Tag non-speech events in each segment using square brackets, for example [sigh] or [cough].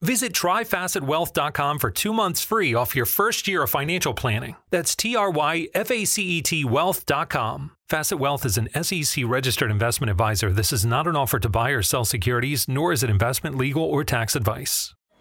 Visit tryfacetwealth.com for two months free off your first year of financial planning. That's T R Y F A C E T wealth.com. Facet Wealth is an SEC registered investment advisor. This is not an offer to buy or sell securities, nor is it investment, legal, or tax advice.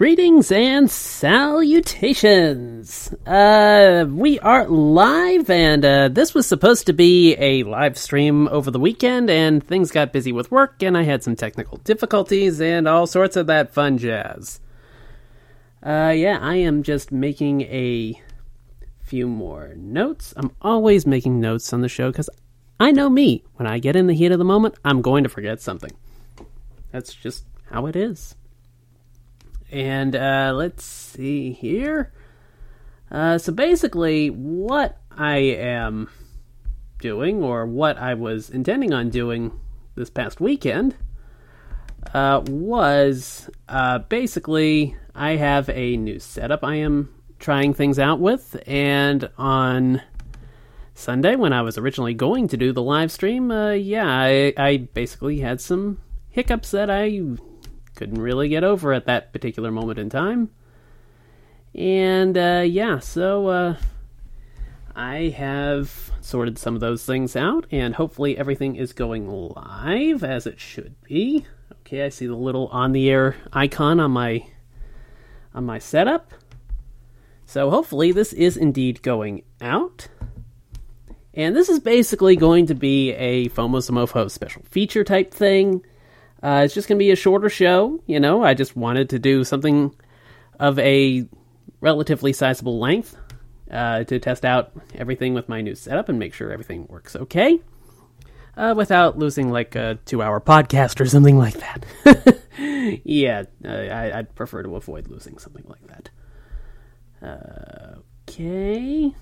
Greetings and salutations! Uh, we are live, and uh, this was supposed to be a live stream over the weekend, and things got busy with work, and I had some technical difficulties, and all sorts of that fun jazz. Uh, yeah, I am just making a few more notes. I'm always making notes on the show because I know me. When I get in the heat of the moment, I'm going to forget something. That's just how it is. And uh, let's see here. Uh, so basically, what I am doing, or what I was intending on doing this past weekend, uh, was uh, basically I have a new setup I am trying things out with, and on Sunday, when I was originally going to do the live stream, uh, yeah, I, I basically had some hiccups that I couldn't really get over at that particular moment in time. And uh, yeah, so uh, I have sorted some of those things out, and hopefully everything is going live as it should be. Okay, I see the little on the air icon on my on my setup. So hopefully this is indeed going out. And this is basically going to be a FOMO Mofo special feature type thing. Uh, it's just going to be a shorter show. You know, I just wanted to do something of a relatively sizable length uh, to test out everything with my new setup and make sure everything works okay. Uh, without losing like a two hour podcast or something like that. [laughs] yeah, uh, I, would prefer to avoid losing something like that. Uh, okay.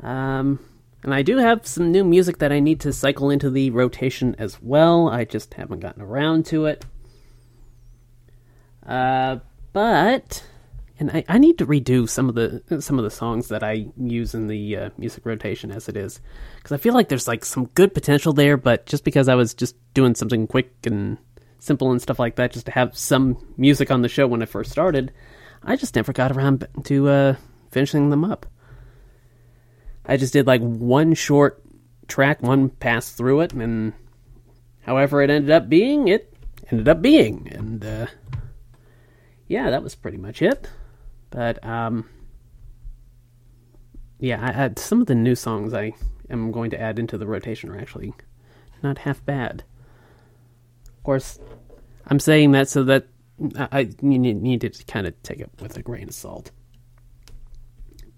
Um, and I do have some new music that I need to cycle into the rotation as well. I just haven't gotten around to it. Uh, but and I, I need to redo some of the some of the songs that I use in the uh, music rotation as it is, because I feel like there's like some good potential there. But just because I was just doing something quick and simple and stuff like that, just to have some music on the show when I first started, I just never got around to uh, finishing them up. I just did like one short track, one pass through it, and however it ended up being, it ended up being. And uh, yeah, that was pretty much it. But um, yeah, I, I, some of the new songs I am going to add into the rotation are actually not half bad. Of course, I'm saying that so that I, you need to kind of take it with a grain of salt.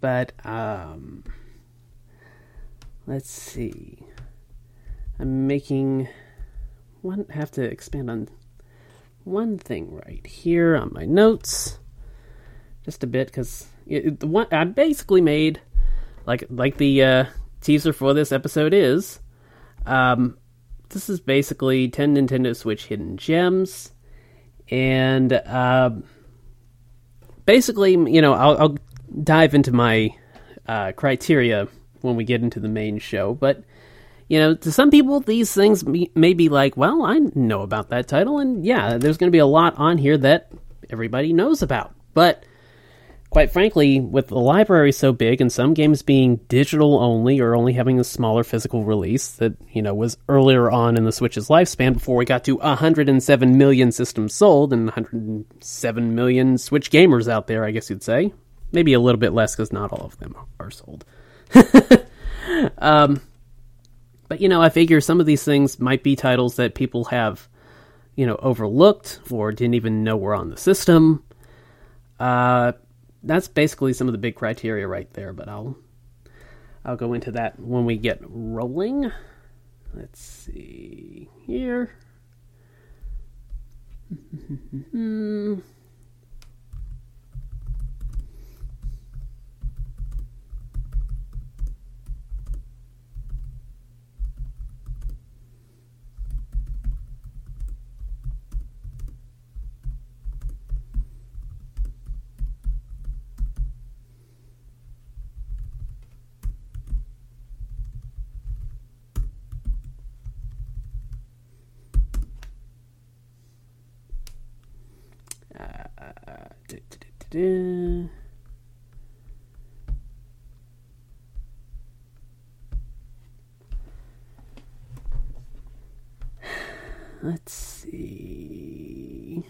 But um, let's see. I'm making one have to expand on one thing right here on my notes just a bit because the one I basically made like like the uh, teaser for this episode is um, this is basically 10 Nintendo Switch hidden gems and uh, basically you know I'll, I'll dive into my uh, criteria when we get into the main show. But, you know, to some people, these things may be like, well, I know about that title, and yeah, there's going to be a lot on here that everybody knows about. But, quite frankly, with the library so big and some games being digital only or only having a smaller physical release that, you know, was earlier on in the Switch's lifespan before we got to 107 million systems sold and 107 million Switch gamers out there, I guess you'd say. Maybe a little bit less because not all of them are sold. [laughs] um, but you know, I figure some of these things might be titles that people have, you know, overlooked or didn't even know were on the system. Uh, that's basically some of the big criteria right there. But I'll I'll go into that when we get rolling. Let's see here. [laughs] Let's [sighs] see.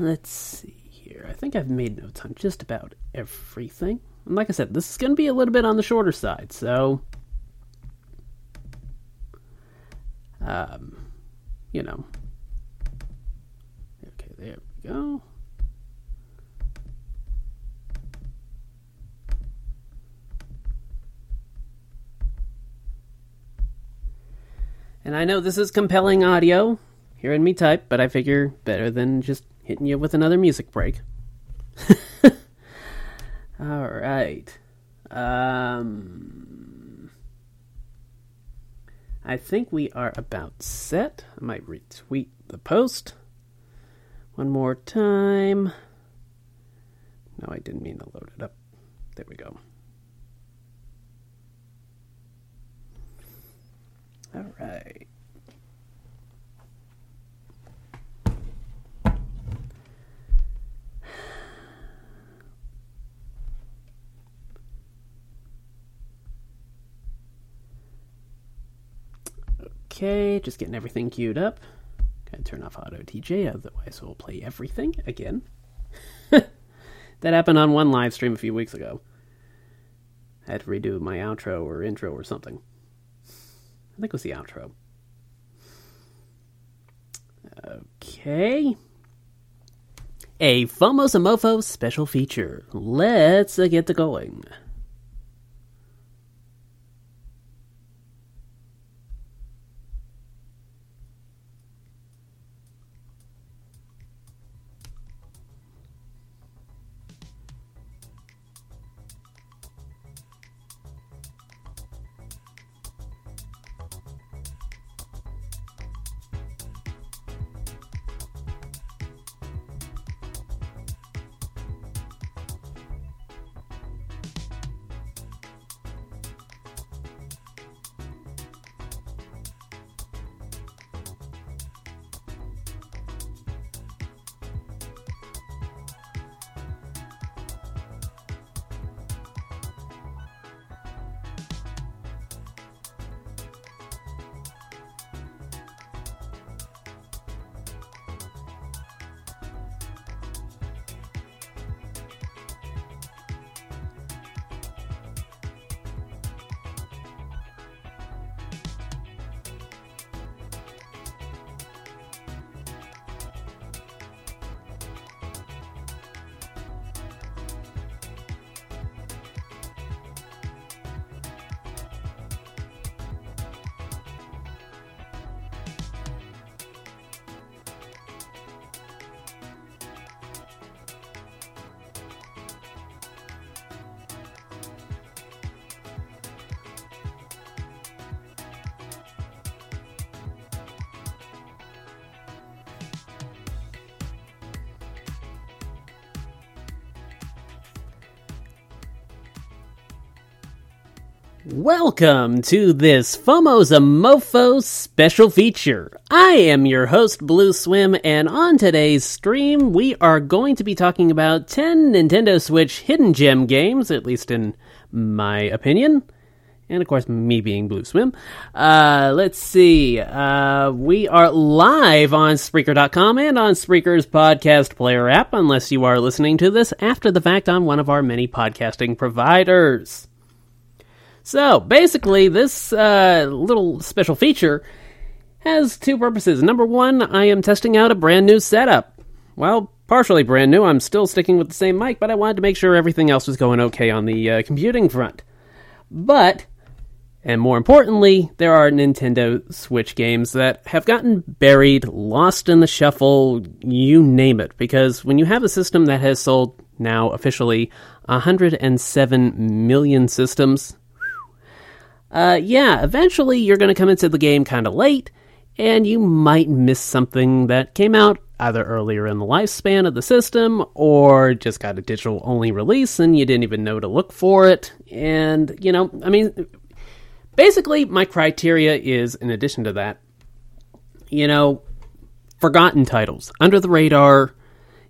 Let's see here. I think I've made notes on just about everything. And like I said, this is going to be a little bit on the shorter side, so. Um, you know. Okay, there we go. And I know this is compelling audio, hearing me type, but I figure better than just hitting you with another music break. [laughs] All right. Um, I think we are about set. I might retweet the post one more time. No, I didn't mean to load it up. There we go. All right. Okay, just getting everything queued up. Gotta turn off auto DJ, otherwise we'll play everything again. [laughs] that happened on one live stream a few weeks ago. I had to redo my outro or intro or something. I think it was the outro. Okay. A FOMO's a Mofo special feature. Let's get to going. Welcome to this FOMO's a Mofo special feature. I am your host, Blue Swim, and on today's stream, we are going to be talking about 10 Nintendo Switch hidden gem games, at least in my opinion. And of course, me being Blue Swim. Uh, let's see. Uh, we are live on Spreaker.com and on Spreaker's podcast player app, unless you are listening to this after the fact on one of our many podcasting providers. So basically, this uh, little special feature has two purposes. Number one, I am testing out a brand new setup. Well, partially brand new. I'm still sticking with the same mic, but I wanted to make sure everything else was going okay on the uh, computing front. But, and more importantly, there are Nintendo Switch games that have gotten buried, lost in the shuffle, you name it. Because when you have a system that has sold now officially 107 million systems, uh, yeah, eventually you're going to come into the game kind of late, and you might miss something that came out either earlier in the lifespan of the system or just got a digital only release and you didn't even know to look for it. And, you know, I mean, basically, my criteria is in addition to that, you know, forgotten titles, under the radar,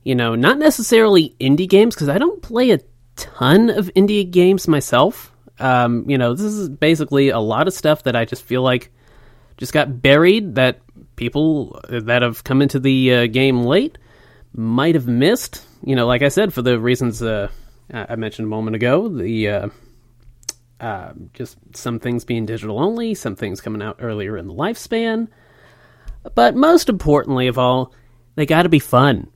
you know, not necessarily indie games, because I don't play a ton of indie games myself. Um, you know, this is basically a lot of stuff that I just feel like just got buried that people that have come into the uh, game late might have missed. You know, like I said, for the reasons uh, I mentioned a moment ago, the uh, uh, just some things being digital only, some things coming out earlier in the lifespan. But most importantly of all, they got to be fun.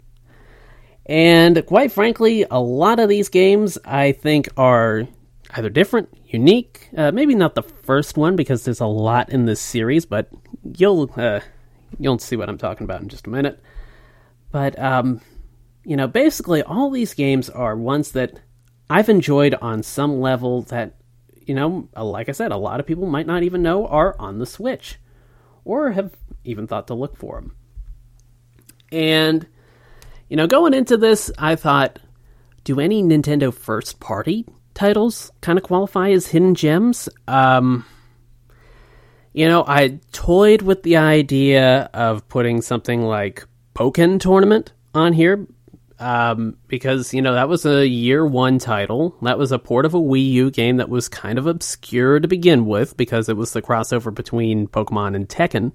And quite frankly, a lot of these games I think are either different, unique. Uh, maybe not the first one because there's a lot in this series, but you'll uh, you'll see what I'm talking about in just a minute. But um, you know, basically, all these games are ones that I've enjoyed on some level that you know, like I said, a lot of people might not even know are on the Switch, or have even thought to look for them. And you know, going into this, I thought, do any Nintendo first party titles kind of qualify as hidden gems? Um, you know, I toyed with the idea of putting something like Pokken Tournament on here um, because, you know, that was a year one title. That was a port of a Wii U game that was kind of obscure to begin with because it was the crossover between Pokemon and Tekken,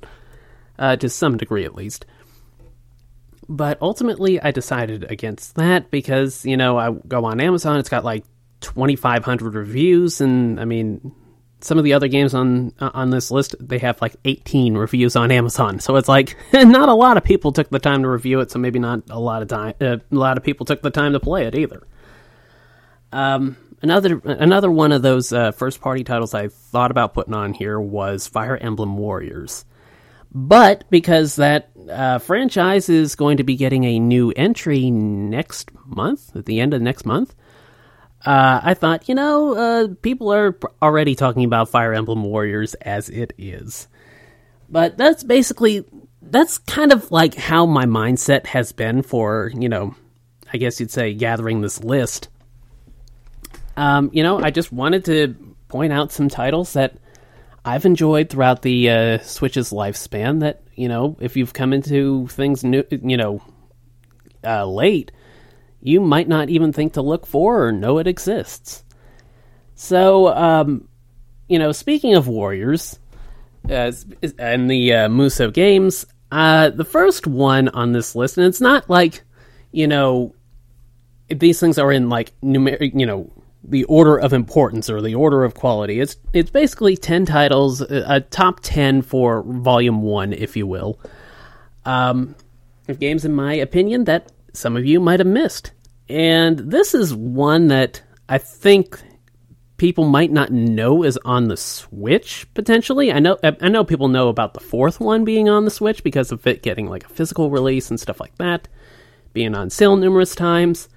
uh, to some degree at least. But ultimately, I decided against that because, you know, I go on Amazon, it's got like 2,500 reviews, and I mean, some of the other games on on this list they have like 18 reviews on Amazon. So it's like [laughs] not a lot of people took the time to review it, so maybe not a lot of time uh, a lot of people took the time to play it either. Um another another one of those uh, first party titles I thought about putting on here was Fire Emblem Warriors. But because that uh, franchise is going to be getting a new entry next month, at the end of next month, uh, I thought, you know, uh, people are already talking about Fire Emblem Warriors as it is. But that's basically, that's kind of like how my mindset has been for, you know, I guess you'd say gathering this list. Um, you know, I just wanted to point out some titles that I've enjoyed throughout the uh, Switch's lifespan. That you know, if you've come into things new, you know, uh, late, you might not even think to look for or know it exists. So, um, you know, speaking of warriors, uh, and the uh, Musou games, uh, the first one on this list, and it's not like, you know, these things are in like numeric, you know, the order of importance or the order of quality. It's it's basically ten titles, a top ten for volume one, if you will. Um, games, in my opinion, that some of you might have missed, and this is one that I think people might not know is on the Switch potentially. I know I know people know about the fourth one being on the Switch because of it getting like a physical release and stuff like that, being on sale numerous times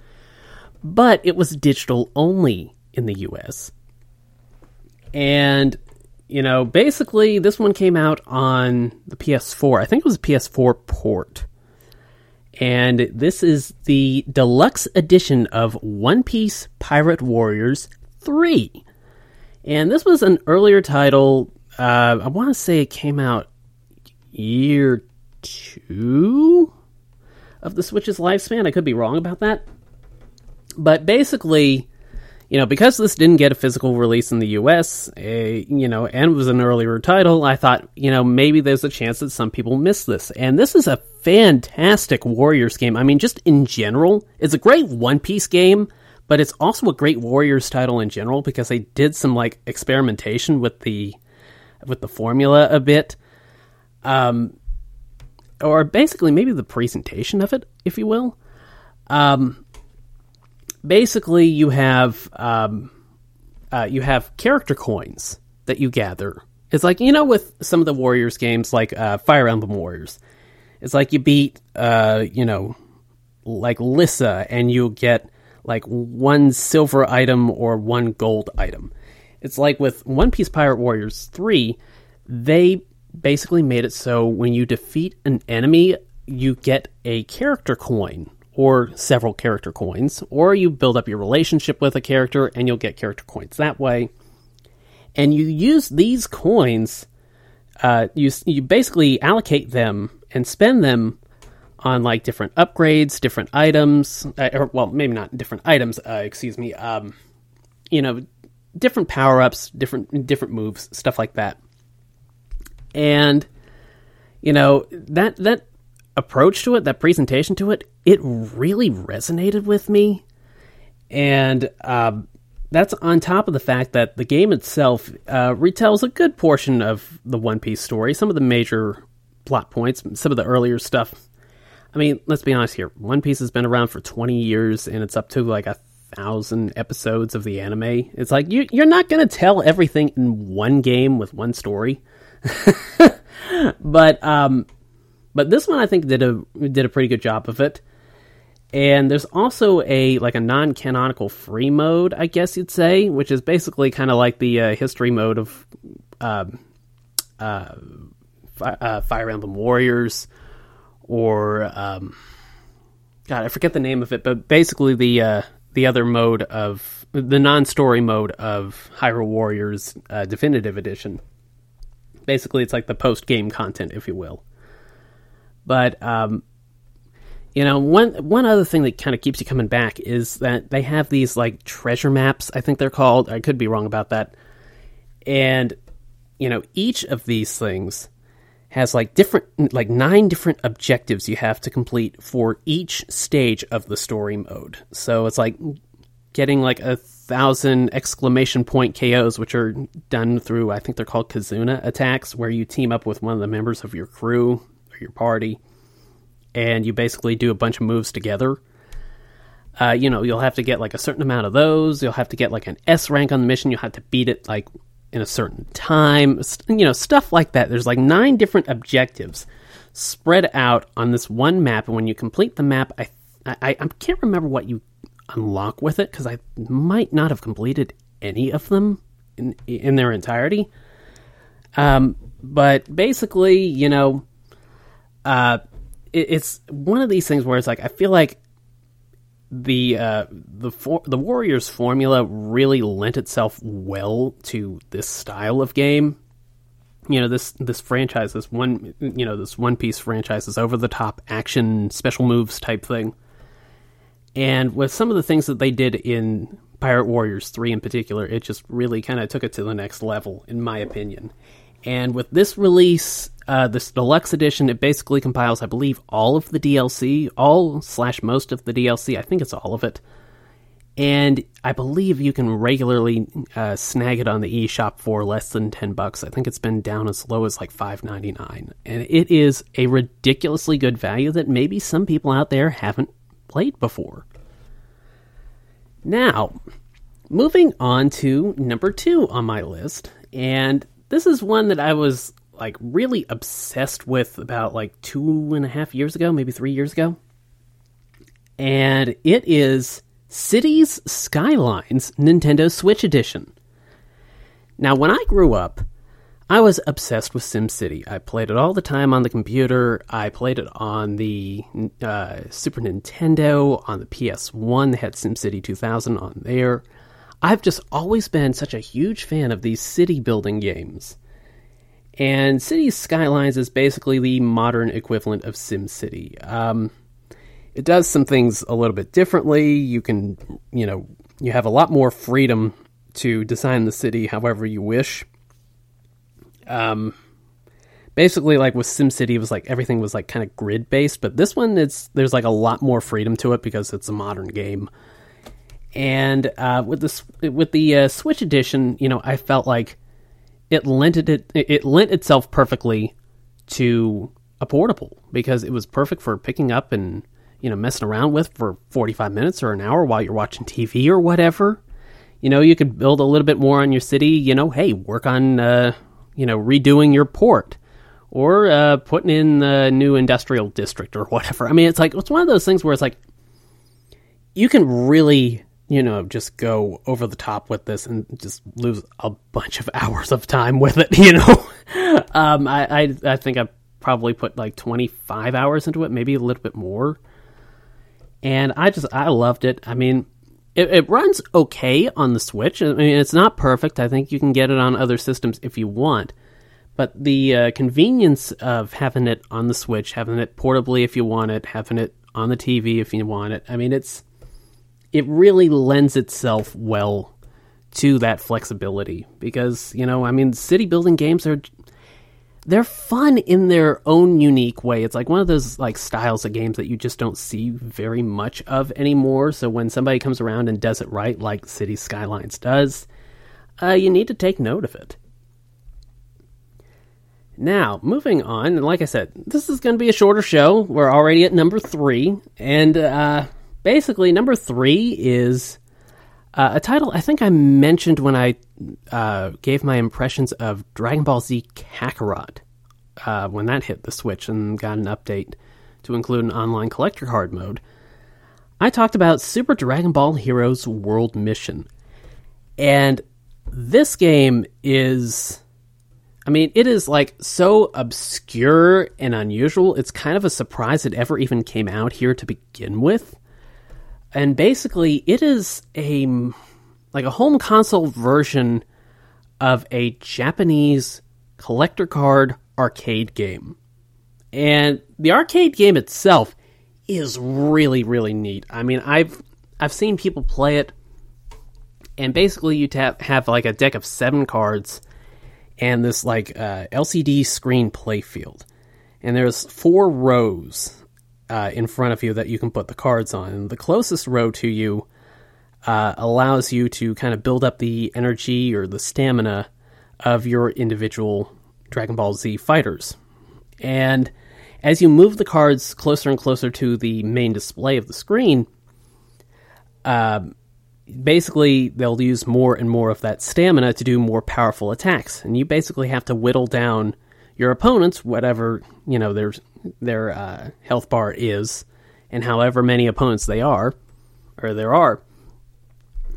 but it was digital only in the US. And, you know, basically, this one came out on the PS4. I think it was a PS4 port. And this is the deluxe edition of One Piece Pirate Warriors 3. And this was an earlier title. Uh, I want to say it came out year two of the Switch's lifespan. I could be wrong about that. But basically, you know, because this didn't get a physical release in the US, uh, you know, and was an earlier title, I thought, you know, maybe there's a chance that some people miss this. And this is a fantastic Warriors game. I mean, just in general, it's a great One Piece game, but it's also a great Warriors title in general because they did some like experimentation with the with the formula a bit. Um or basically maybe the presentation of it, if you will. Um basically you have um, uh, you have character coins that you gather. It's like you know with some of the Warriors games, like uh, Fire Emblem Warriors. It's like you beat, uh, you know, like Lissa, and you get like one silver item or one gold item. It's like with One Piece Pirate Warriors 3, they basically made it so when you defeat an enemy, you get a character coin or several character coins, or you build up your relationship with a character and you'll get character coins that way. And you use these coins, uh, you, you basically allocate them and spend them on like different upgrades, different items, uh, or well, maybe not different items, uh, excuse me, um, you know, different power ups, different different moves, stuff like that. And you know that that approach to it, that presentation to it, it really resonated with me. And um, that's on top of the fact that the game itself uh, retells a good portion of the One Piece story, some of the major plot points, some of the earlier stuff. I mean, let's be honest here. One Piece has been around for 20 years and it's up to like a thousand episodes of the anime. It's like you, you're not going to tell everything in one game with one story. [laughs] but um, but this one I think did a did a pretty good job of it. And there's also a like a non-canonical free mode, I guess you'd say, which is basically kind of like the uh, history mode of uh, uh, uh, Fire Emblem Warriors, or um, God, I forget the name of it, but basically the uh, the other mode of the non-story mode of Hyrule Warriors uh, Definitive Edition. Basically, it's like the post-game content, if you will. But um, you know, one one other thing that kind of keeps you coming back is that they have these like treasure maps. I think they're called. I could be wrong about that. And you know, each of these things has like different like nine different objectives you have to complete for each stage of the story mode. So it's like getting like a thousand exclamation point KOs, which are done through I think they're called Kizuna attacks, where you team up with one of the members of your crew or your party, and you basically do a bunch of moves together. Uh, you know, you'll have to get like a certain amount of those. You'll have to get like an S rank on the mission. You'll have to beat it like in a certain time. You know, stuff like that. There's like nine different objectives spread out on this one map, and when you complete the map, I I, I can't remember what you unlock with it because I might not have completed any of them in in their entirety. Um, but basically, you know, uh, it, it's one of these things where it's like I feel like the uh, the for, the Warriors formula really lent itself well to this style of game. You know this this franchise, this one you know this One Piece franchise, is over the top action special moves type thing. And with some of the things that they did in Pirate Warriors 3 in particular, it just really kind of took it to the next level, in my opinion. And with this release, uh, this deluxe edition, it basically compiles, I believe, all of the DLC, all slash most of the DLC. I think it's all of it. And I believe you can regularly uh, snag it on the eShop for less than ten bucks. I think it's been down as low as like five ninety nine, and it is a ridiculously good value that maybe some people out there haven't played before. Now, moving on to number two on my list, and this is one that I was like really obsessed with about like two and a half years ago, maybe three years ago. And it is Cities Skylines Nintendo Switch Edition. Now, when I grew up, I was obsessed with SimCity. I played it all the time on the computer. I played it on the uh, Super Nintendo, on the PS1. They had SimCity 2000 on there. I've just always been such a huge fan of these city building games. And Cities Skylines is basically the modern equivalent of SimCity. Um, it does some things a little bit differently. You can, you know, you have a lot more freedom to design the city however you wish. Um, basically, like with SimCity, it was like everything was like kind of grid based, but this one, it's there's like a lot more freedom to it because it's a modern game. And uh, with this, with the uh, Switch edition, you know, I felt like it lent it it lent itself perfectly to a portable because it was perfect for picking up and you know messing around with for 45 minutes or an hour while you're watching TV or whatever. You know, you could build a little bit more on your city. You know, hey, work on uh, you know redoing your port or uh, putting in the new industrial district or [laughs] whatever. I mean, it's like it's one of those things where it's like you can really you know, just go over the top with this and just lose a bunch of [laughs] hours of time with it, you know. [laughs] um, I, I, I think I probably put like 25 hours into it, maybe a little bit more. And I just, I loved it. I mean, it, it runs okay on the Switch. I mean, it's not perfect. I think you can get it on other systems if you want. But the uh, convenience of having it on the Switch, having it portably if you want it, having it on the TV if you want it, I mean, it's it really lends itself well to that flexibility because you know i mean city building games are they're fun in their own unique way. It's like one of those like styles of games that you just don't see very much of anymore. So when somebody comes around and does it right, like City Skylines does, uh, you need to take note of it. Now, moving on, and like I said, this is going to be a shorter show. We're already at number three, and uh, basically, number three is uh, a title I think I mentioned when I uh, gave my impressions of Dragon Ball Z Kakarot uh, when that hit the Switch and got an update to include an online collector card mode. I talked about Super Dragon Ball Heroes World Mission. And this game is. I mean, it is like so obscure and unusual. It's kind of a surprise it ever even came out here to begin with. And basically, it is a like a home console version of a Japanese collector card arcade game. And the arcade game itself is really really neat. I mean, I've I've seen people play it and basically you tap, have like a deck of 7 cards and this like uh, LCD screen playfield. And there's four rows uh, in front of you that you can put the cards on. And the closest row to you uh, allows you to kind of build up the energy or the stamina of your individual Dragon Ball Z fighters. And as you move the cards closer and closer to the main display of the screen, uh, basically they'll use more and more of that stamina to do more powerful attacks. And you basically have to whittle down your opponents, whatever you know their their uh, health bar is, and however many opponents they are, or there are.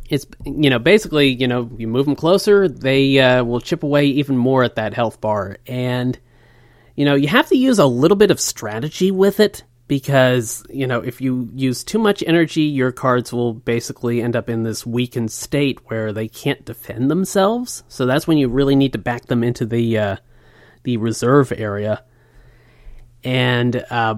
It's you know basically you know you move them closer, they uh, will chip away even more at that health bar, and you know you have to use a little bit of strategy with it because you know if you use too much energy your cards will basically end up in this weakened state where they can't defend themselves. So that's when you really need to back them into the uh, the reserve area and uh,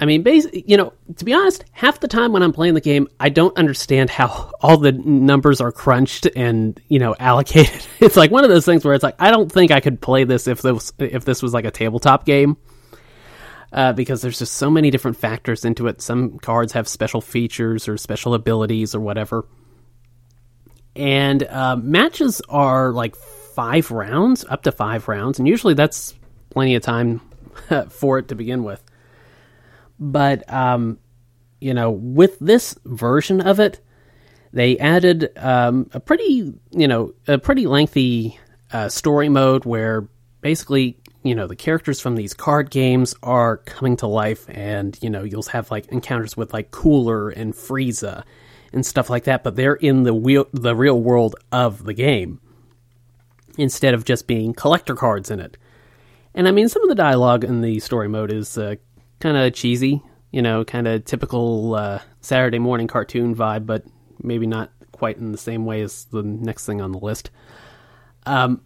I mean, you know, to be honest, half the time when I'm playing the game, I don't understand how [laughs] all the numbers are crunched and you know allocated. [laughs] It's like one of those things where it's like I don't think I could play this if this if this was like a tabletop game, uh, because there's just so many different factors into it. Some cards have special features or special abilities or whatever, and uh, matches are like five rounds, up to five rounds, and usually that's plenty of time [laughs] for it to begin with. But um, you know, with this version of it, they added um, a pretty, you know, a pretty lengthy uh, story mode where basically, you know, the characters from these card games are coming to life, and you know, you'll have like encounters with like Cooler and Frieza and stuff like that, but they're in the real the real world of the game instead of just being collector cards in it. And I mean, some of the dialogue in the story mode is uh, kind of cheesy, you know, kind of typical uh, Saturday morning cartoon vibe, but maybe not quite in the same way as the next thing on the list. Um,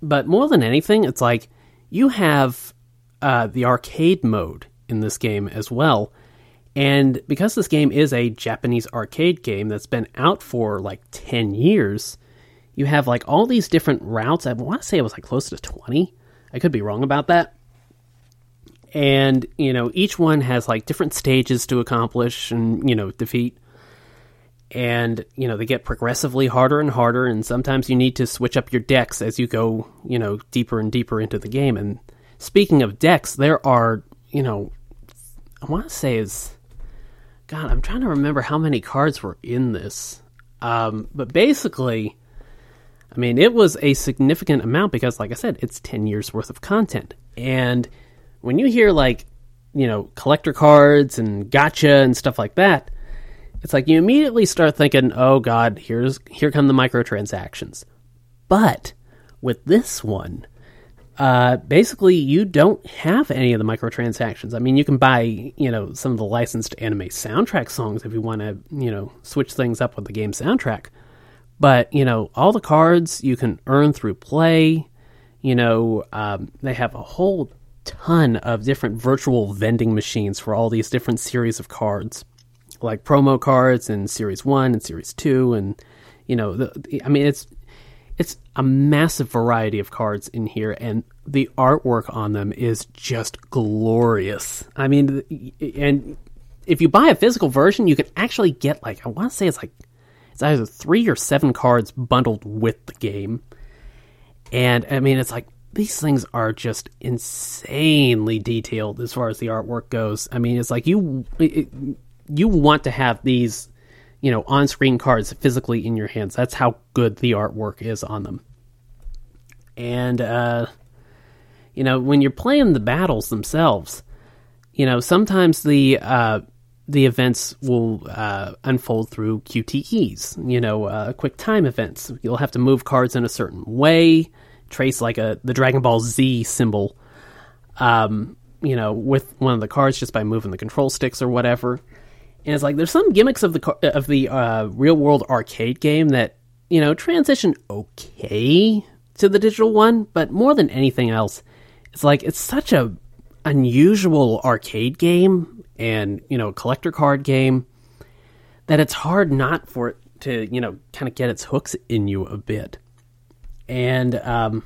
but more than anything, it's like you have uh, the arcade mode in this game as well. And because this game is a Japanese arcade game that's been out for like 10 years, you have like all these different routes. I want to say it was like close to 20. I could be wrong about that. And, you know, each one has like different stages to accomplish and, you know, defeat. And, you know, they get progressively harder and harder. And sometimes you need to switch up your decks as you go, you know, deeper and deeper into the game. And speaking of decks, there are, you know, I want to say is, God, I'm trying to remember how many cards were in this. Um, but basically, I mean, it was a significant amount because, like I said, it's 10 years worth of content. And when you hear, like, you know, collector cards and gacha and stuff like that, it's like you immediately start thinking, oh, God, here's here come the microtransactions. But with this one, uh, basically you don't have any of the microtransactions. I mean, you can buy, you know, some of the licensed anime soundtrack songs if you want to, you know, switch things up with the game soundtrack. But, you know, all the cards you can earn through play. You know, um, they have a whole ton of different virtual vending machines for all these different series of cards, like promo cards and Series 1 and Series 2. And, you know, the, I mean, it's. It's a massive variety of cards in here, and the artwork on them is just glorious. I mean, and if you buy a physical version, you can actually get like I want to say it's like it's either three or seven cards bundled with the game. And I mean, it's like these things are just insanely detailed as far as the artwork goes. I mean, it's like you it, you want to have these, you know, on-screen cards physically in your hands. That's how good the artwork is on them. And uh you know, when you're playing the battles themselves, you know, sometimes the uh the events will uh, unfold through QTEs, you know, uh, quick time events. You'll have to move cards in a certain way, trace like a the Dragon Ball Z symbol, um, you know, with one of the cards just by moving the control sticks or whatever. And it's like there's some gimmicks of the of the uh, real world arcade game that you know transition okay to the digital one, but more than anything else, it's like it's such a unusual arcade game and you know collector card game that it's hard not for it to you know kind of get its hooks in you a bit. And um,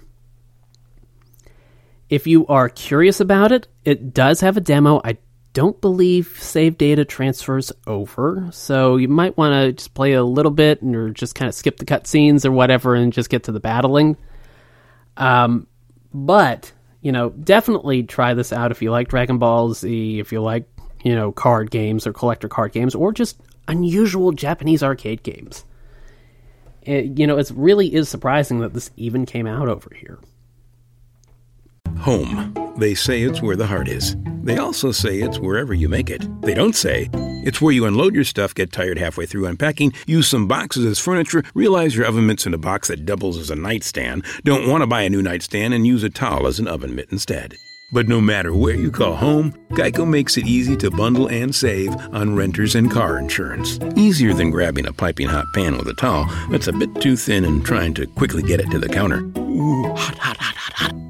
if you are curious about it it does have a demo. I don't believe save data transfers over so you might want to just play a little bit and or just kind of skip the cutscenes or whatever and just get to the battling. Um, but you know definitely try this out if you like dragon ball z if you like you know, card games or collector card games or just unusual Japanese arcade games. It, you know, it really is surprising that this even came out over here. Home. They say it's where the heart is. They also say it's wherever you make it. They don't say it's where you unload your stuff, get tired halfway through unpacking, use some boxes as furniture, realize your oven mitt's in a box that doubles as a nightstand, don't want to buy a new nightstand, and use a towel as an oven mitt instead. But no matter where you call home, Geico makes it easy to bundle and save on renters and car insurance. Easier than grabbing a piping hot pan with a towel that's a bit too thin and trying to quickly get it to the counter. Ooh, hot, hot, hot, hot, hot.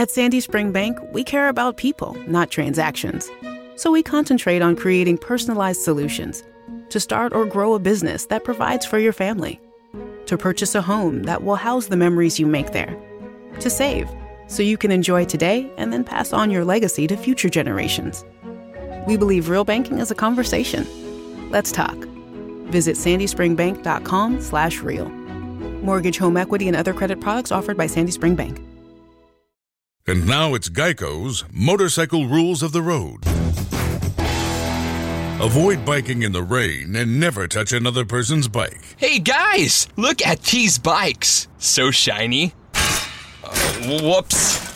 At Sandy Spring Bank, we care about people, not transactions. So we concentrate on creating personalized solutions to start or grow a business that provides for your family, to purchase a home that will house the memories you make there, to save so you can enjoy today and then pass on your legacy to future generations. We believe real banking is a conversation. Let's talk. Visit sandyspringbank.com slash real. Mortgage, home equity, and other credit products offered by Sandy Spring Bank. And now it's Geico's Motorcycle Rules of the Road. Avoid biking in the rain and never touch another person's bike. Hey guys, look at these bikes. So shiny. Uh, whoops.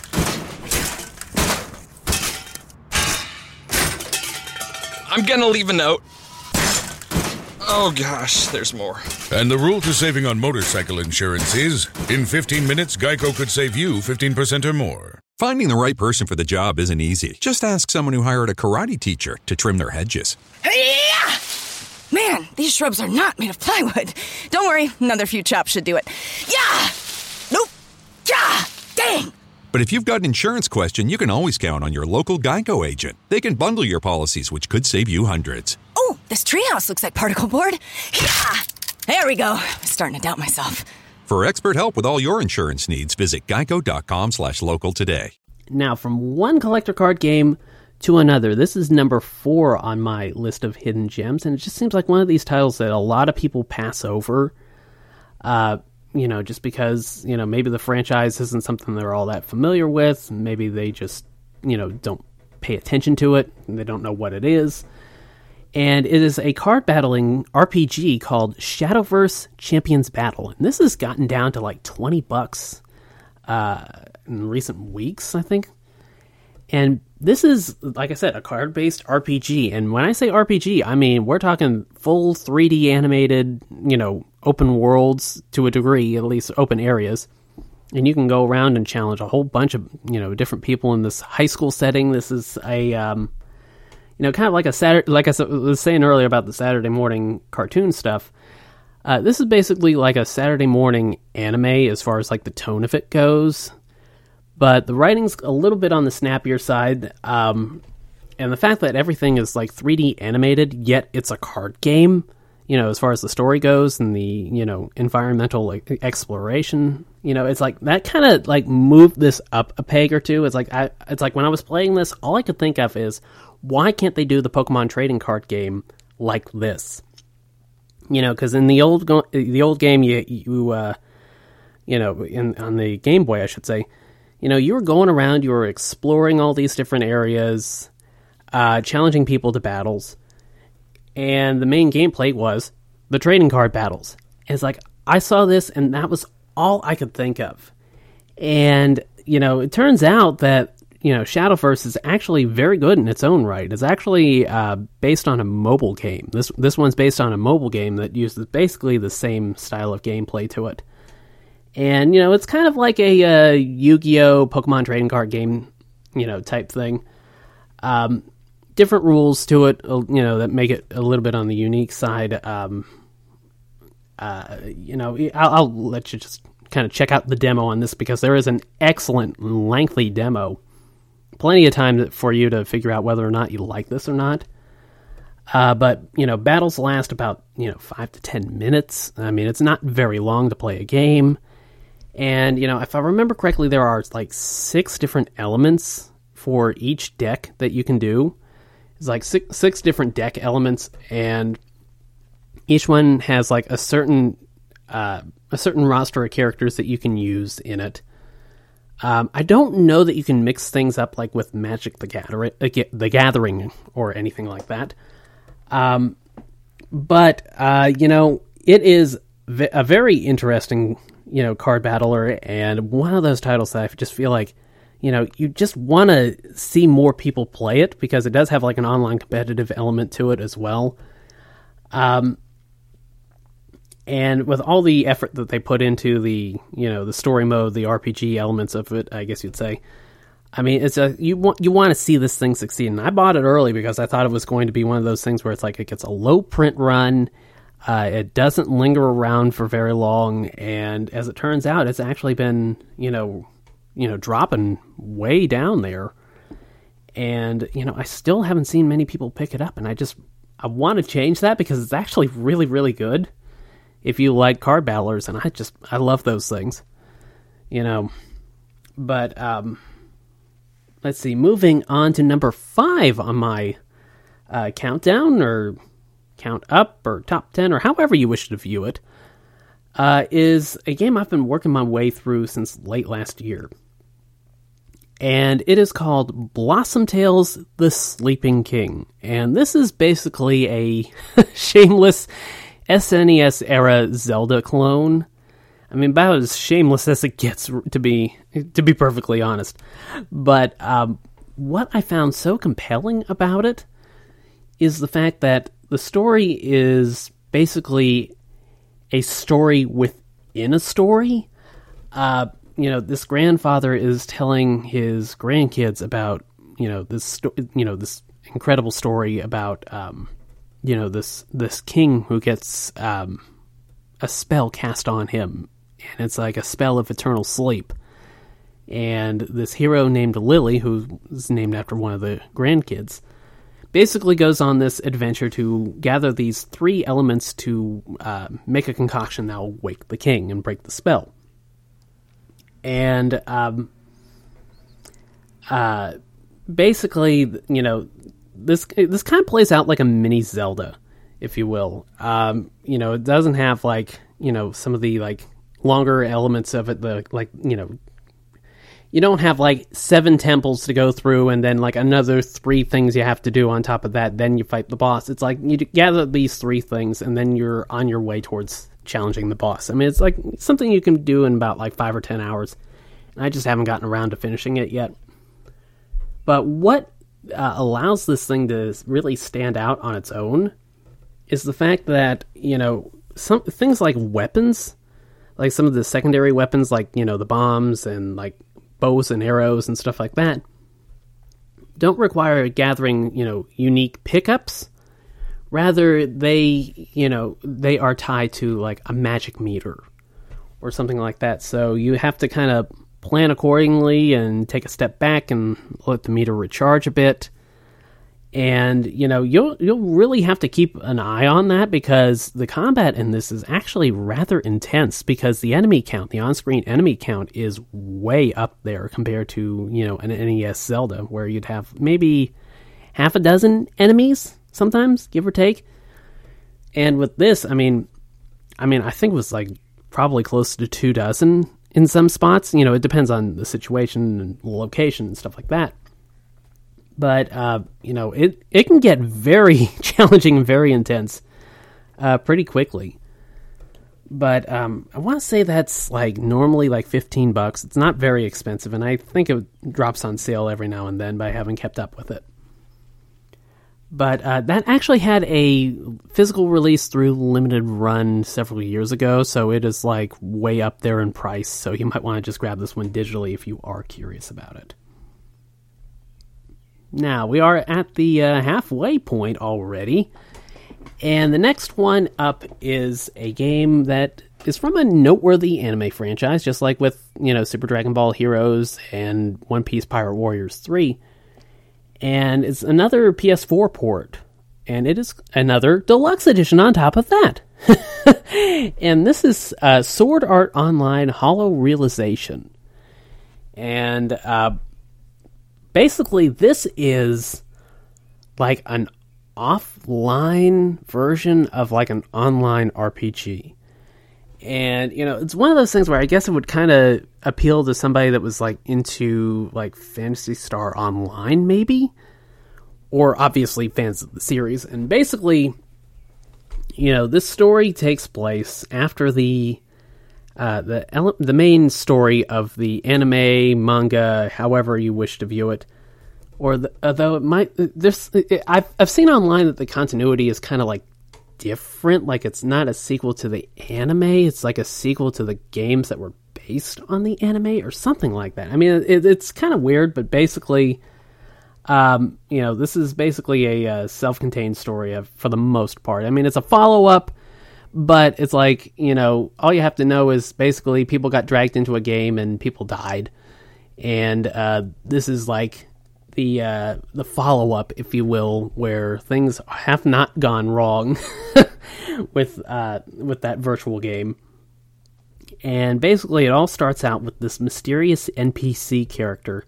I'm gonna leave a note. Oh gosh, there's more. And the rule to saving on motorcycle insurance is in 15 minutes, Geico could save you 15% or more. Finding the right person for the job isn't easy. Just ask someone who hired a karate teacher to trim their hedges. Hey-ya! Man, these shrubs are not made of plywood. Don't worry, another few chops should do it. Yeah! Nope! Yeah! Dang! But if you've got an insurance question, you can always count on your local Geico agent. They can bundle your policies, which could save you hundreds. Oh, this treehouse looks like particle board. Yeah! There we go. I'm starting to doubt myself. For expert help with all your insurance needs, visit geico.com slash local today. Now, from one collector card game to another, this is number four on my list of hidden gems, and it just seems like one of these titles that a lot of people pass over. Uh, you know, just because, you know, maybe the franchise isn't something they're all that familiar with. Maybe they just, you know, don't pay attention to it. They don't know what it is. And it is a card battling RPG called Shadowverse Champions Battle. And this has gotten down to like 20 bucks uh, in recent weeks, I think. And this is, like I said, a card based RPG. And when I say RPG, I mean we're talking full 3D animated, you know, open worlds to a degree, at least open areas. and you can go around and challenge a whole bunch of you know different people in this high school setting. This is a um, you know kind of like a Saturday, like I was saying earlier about the Saturday morning cartoon stuff. Uh, this is basically like a Saturday morning anime as far as like the tone of it goes, but the writing's a little bit on the snappier side. Um, and the fact that everything is like 3D animated, yet it's a card game you know, as far as the story goes and the, you know, environmental like, exploration, you know, it's like that kind of like moved this up a peg or two. It's like I it's like when I was playing this, all I could think of is why can't they do the Pokemon trading card game like this? You know, cuz in the old go- the old game you you uh you know, in on the Game Boy, I should say, you know, you were going around, you were exploring all these different areas, uh challenging people to battles and the main gameplay was the trading card battles. And it's like I saw this, and that was all I could think of. And you know, it turns out that you know Shadowverse is actually very good in its own right. It's actually uh, based on a mobile game. This this one's based on a mobile game that uses basically the same style of gameplay to it. And you know, it's kind of like a uh, Yu-Gi-Oh, Pokemon trading card game, you know, type thing. Um, different rules to it, uh, you know, that make it a little bit on the unique side. Um, uh, you know, I'll, I'll, let you just kind of check out the demo on this because there is an excellent, lengthy demo. Plenty of time for you to figure out whether or not you like this or not. Uh, but you know, battles last about you know five to ten minutes. I mean, it's not very long to play a game. And you know, if I remember correctly, there are like six different elements for each deck that you can do. It's like six, six different deck elements, and each one has like a certain uh, a certain roster of characters that you can use in it. Um, I don't know that you can mix things up like with Magic the Gathering, uh, the Gathering, or anything like that. Um, but uh, you know, it is a very interesting, you know, card battler, and one of those titles that I just feel like you know, you just want to see more people play it because it does have like an online competitive element to it as well. Um, and with all the effort that they put into the, you know, the story mode, the RPG elements of it, I guess you'd say. I mean, it's a you want you want to see this thing succeed. And I bought it early because I thought it was going to be one of those things where it's like it gets a low print run. Uh, it doesn't linger around for very long, and as it turns out, it's actually been you know you know, dropping way down there. And, you know, I still haven't seen many people pick it up. And I just, I want to change that because it's actually really, really good if you like card battlers. And I just, I love those things, you know. But, um, let's see, moving on to number five on my uh, countdown or count up or top 10 or however you wish to view it, uh, is a game I've been working my way through since late last year and it is called Blossom Tales The Sleeping King. And this is basically a [laughs] shameless SNES era Zelda clone. I mean, about as shameless as it gets to be, to be perfectly honest. But um, what I found so compelling about it is the fact that the story is basically a story within a story. Uh, you know, this grandfather is telling his grandkids about, you know, this, you know, this incredible story about, um, you know, this this king who gets um, a spell cast on him, and it's like a spell of eternal sleep. And this hero named Lily, who is named after one of the grandkids, basically goes on this adventure to gather these three elements to uh, make a concoction that will wake the king and break the spell and um, uh, basically, you know, this this kind of plays out like a mini Zelda, if you will. Um, you know, it doesn't have like you know some of the like longer elements of it, the like you know. You don't have like seven temples to go through and then like another three things you have to do on top of that. Then you fight the boss. It's like you gather these three things and then you're on your way towards challenging the boss. I mean, it's like something you can do in about like five or ten hours. I just haven't gotten around to finishing it yet. But what uh, allows this thing to really stand out on its own is the fact that you know some things like weapons, like some of the secondary weapons, like you know the bombs and like bows and arrows and stuff like that, don't require gathering you know unique pickups. Rather, they you know they are tied to like a magic meter or something like that. So you have to kind of plan accordingly and take a step back and let the meter recharge a bit. And you know you'll you'll really have to keep an eye on that because the combat in this is actually rather intense because the enemy count the on-screen enemy count is way up there compared to you know an NES Zelda where you'd have maybe half a dozen enemies sometimes give or take. And with this I mean I mean I think it was like probably close to two dozen in some spots you know it depends on the situation and location and stuff like that but uh, you know it it can get very [laughs] challenging and very intense uh, pretty quickly. But um, I want to say that's like normally like fifteen bucks. It's not very expensive, and I think it drops on sale every now and then. But I haven't kept up with it. But uh, that actually had a physical release through limited run several years ago, so it is like way up there in price. So you might want to just grab this one digitally if you are curious about it. Now, we are at the uh, halfway point already. And the next one up is a game that is from a noteworthy anime franchise, just like with, you know, Super Dragon Ball Heroes and One Piece Pirate Warriors 3. And it's another PS4 port. And it is another deluxe edition on top of that. [laughs] and this is uh, Sword Art Online Hollow Realization. And uh, basically this is like an offline version of like an online RPG. And you know, it's one of those things where I guess it would kind of appeal to somebody that was like into like Phantasy Star Online maybe or obviously fans of the series. And basically, you know, this story takes place after the uh, the ele- the main story of the anime, manga, however you wish to view it, or the, although it might this I've I've seen online that the continuity is kind of like different, like it's not a sequel to the anime, it's like a sequel to the games that were based on the anime or something like that. I mean, it, it's kind of weird, but basically. Um, you know, this is basically a uh, self-contained story of, for the most part. I mean, it's a follow-up but it's like you know all you have to know is basically people got dragged into a game and people died and uh, this is like the uh, the follow up, if you will, where things have not gone wrong [laughs] with uh, with that virtual game. And basically, it all starts out with this mysterious NPC character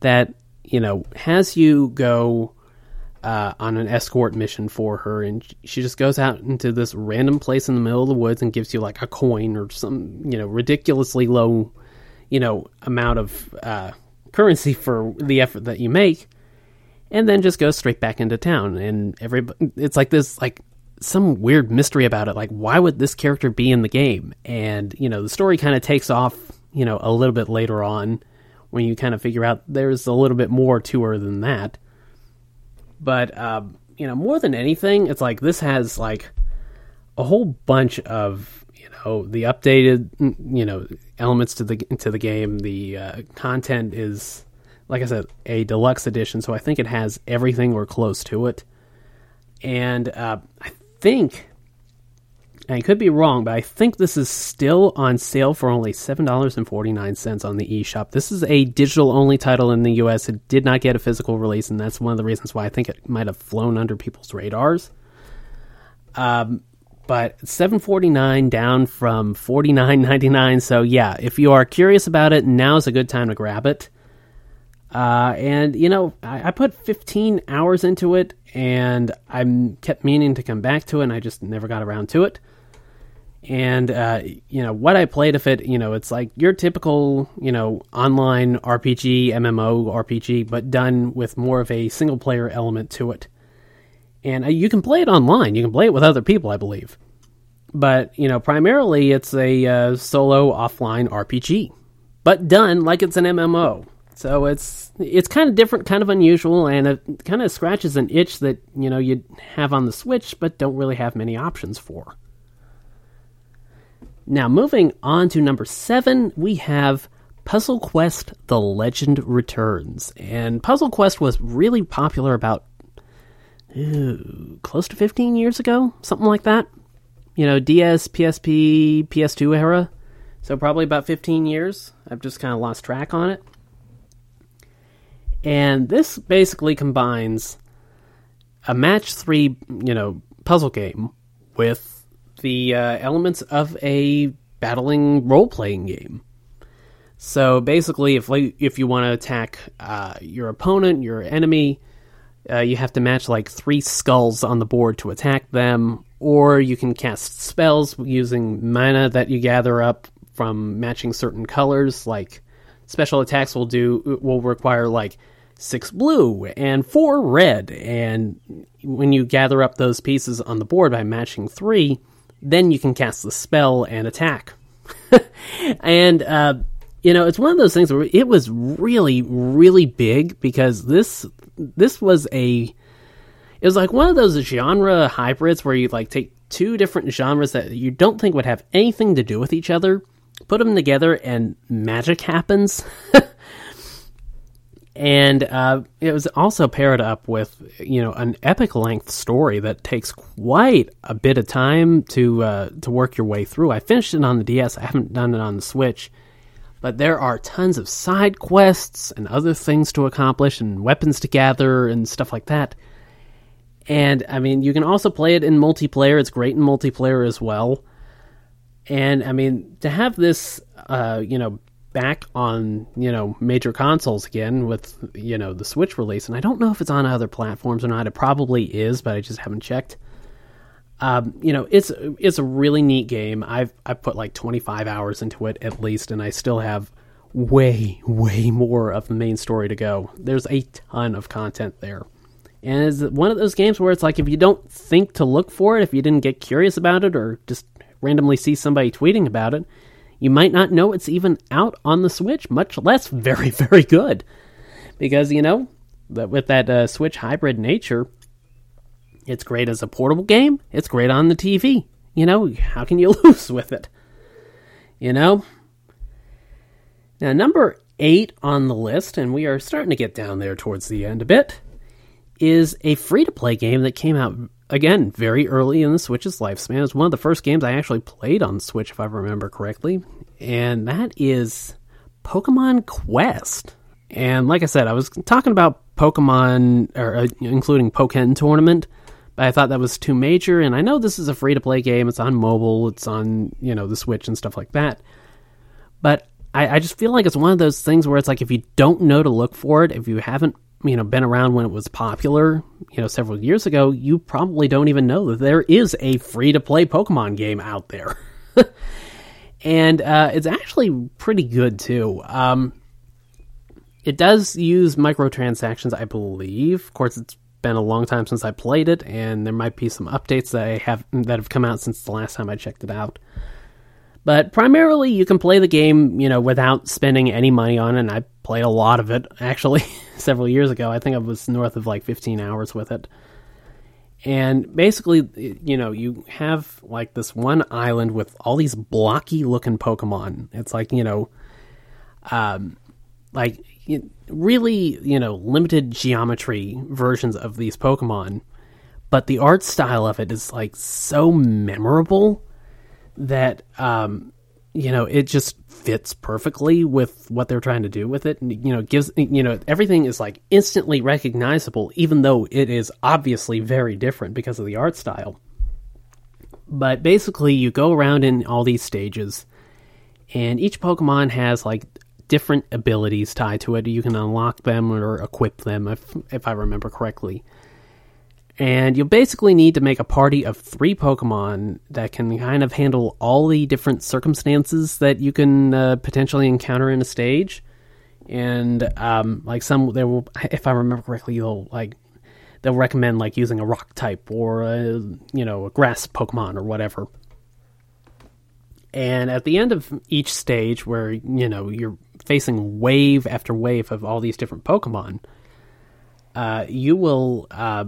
that you know has you go uh, on an escort mission for her, and she just goes out into this random place in the middle of the woods and gives you like a coin or some you know ridiculously low, you know, amount of uh, currency for the effort that you make, and then just goes straight back into town. And every it's like this like some weird mystery about it. Like, why would this character be in the game? And you know, the story kind of takes off. You know, a little bit later on when you kind of figure out there's a little bit more to her than that but um, you know, more than anything, it's like this has like a whole bunch of know the updated you know elements to the to the game. The uh, content is like I said, a deluxe edition, so I think it has everything or close to it. And uh, I think I could be wrong, but I think this is still on sale for only $7.49 on the eShop. This is a digital only title in the US. It did not get a physical release, and that's one of the reasons why I think it might have flown under people's radars. Um, but 749 down from 49.99 so yeah if you are curious about it now's a good time to grab it. Uh, and you know I, I, put 15 hours into it and i kept meaning to come back to it and i just never got around to it. And uh, you know what I played of it, you know, it's like your typical, you know, online RPG, MMO RPG, but done with more of a single player element to it. And uh, you can play it online. You can play it with other people, I believe. But you know, primarily it's a uh, solo offline RPG, but done like it's an MMO. So it's it's kind of different, kind of unusual, and it kind of scratches an itch that you know you have on the Switch, but don't really have many options for. Now, moving on to number seven, we have Puzzle Quest The Legend Returns. And Puzzle Quest was really popular about close to 15 years ago, something like that. You know, DS, PSP, PS2 era. So probably about 15 years. I've just kind of lost track on it. And this basically combines a match three, you know, puzzle game with the uh, elements of a battling role playing game. So basically, if if you want to attack uh, your opponent, your enemy, uh, you have to match like three skulls on the board to attack them, or you can cast spells using mana that you gather up from matching certain colors. Like special attacks will do will require like six blue and four red, and when you gather up those pieces on the board by matching three, then you can cast the spell and attack. [laughs] and uh, you know, it's one of those things where it was really, really big because this this was a it was like one of those genre hybrids where you like take two different genres that you don't think would have anything to do with each other, put them together, and magic happens. [laughs] and uh, it was also paired up with you know an epic length story that takes quite a bit of time to uh, to work your way through. I finished it on the DS. I haven't done it on the Switch but there are tons of side quests and other things to accomplish and weapons to gather and stuff like that. And I mean, you can also play it in multiplayer. It's great in multiplayer as well. And I mean, to have this, uh, you know, back on you know major consoles again with you know the Switch release, and I don't know if it's on other platforms or not. It probably is, but I just haven't checked. Um, you know, it's it's a really neat game. I've I've put like 25 hours into it at least, and I still have way way more of the main story to go. There's a ton of content there, and it's one of those games where it's like if you don't think to look for it, if you didn't get curious about it, or just randomly see somebody tweeting about it, you might not know it's even out on the Switch. Much less [laughs] very very good, because you know that with that uh, Switch hybrid nature it's great as a portable game. It's great on the TV. You know, how can you [laughs] lose with it? You know? Now, number eight on the list, and we are starting to get down there towards the end a bit, is a free to play game that came out, again, very early in the Switch's lifespan. It's one of the first games I actually played on Switch, if I remember correctly, and that is Pokemon Quest. And like I said, I was talking about Pokemon, or uh, including Pokken Tournament I thought that was too major. And I know this is a free to play game. It's on mobile. It's on you know the Switch and stuff like that. But I, I just feel like it's one of those things where it's like if you don't know to look for it, if you haven't you know been around when it was popular, you know several years ago, you probably don't even know that there is a free to play Pokemon game out there. [laughs] and uh, it's actually pretty good too. Um, it does use microtransactions, I believe. Of course, it's been a long time since I played it, and there might be some updates that I have that have come out since the last time I checked it out. But primarily, you can play the game, you know, without spending any money on it. And I played a lot of it [laughs] actually several years ago. I think I was north of like 15 hours with it. And basically, you know, you have like this one island with all these blocky looking Pokemon. It's like, you know, um, like really, you know, limited geometry versions of these Pokemon, but the art style of it is like so memorable that um, you know, it just fits perfectly with what they're trying to do with it. And, you know, gives you know, everything is like instantly recognizable even though it is obviously very different because of the art style. But basically, you go around in all these stages and each Pokemon has like different abilities tied to it. You can unlock them or equip them, if if I remember correctly. And you'll basically need to make a party of three Pokemon that can kind of handle all the different circumstances that you can uh, potentially encounter in a stage. And um, like some, there will, if I remember correctly, they'll like they'll recommend like using a rock type or a you know a grass Pokemon or whatever. And at the end of each stage, where you know you're facing wave after wave of all these different Pokemon, uh, you will uh,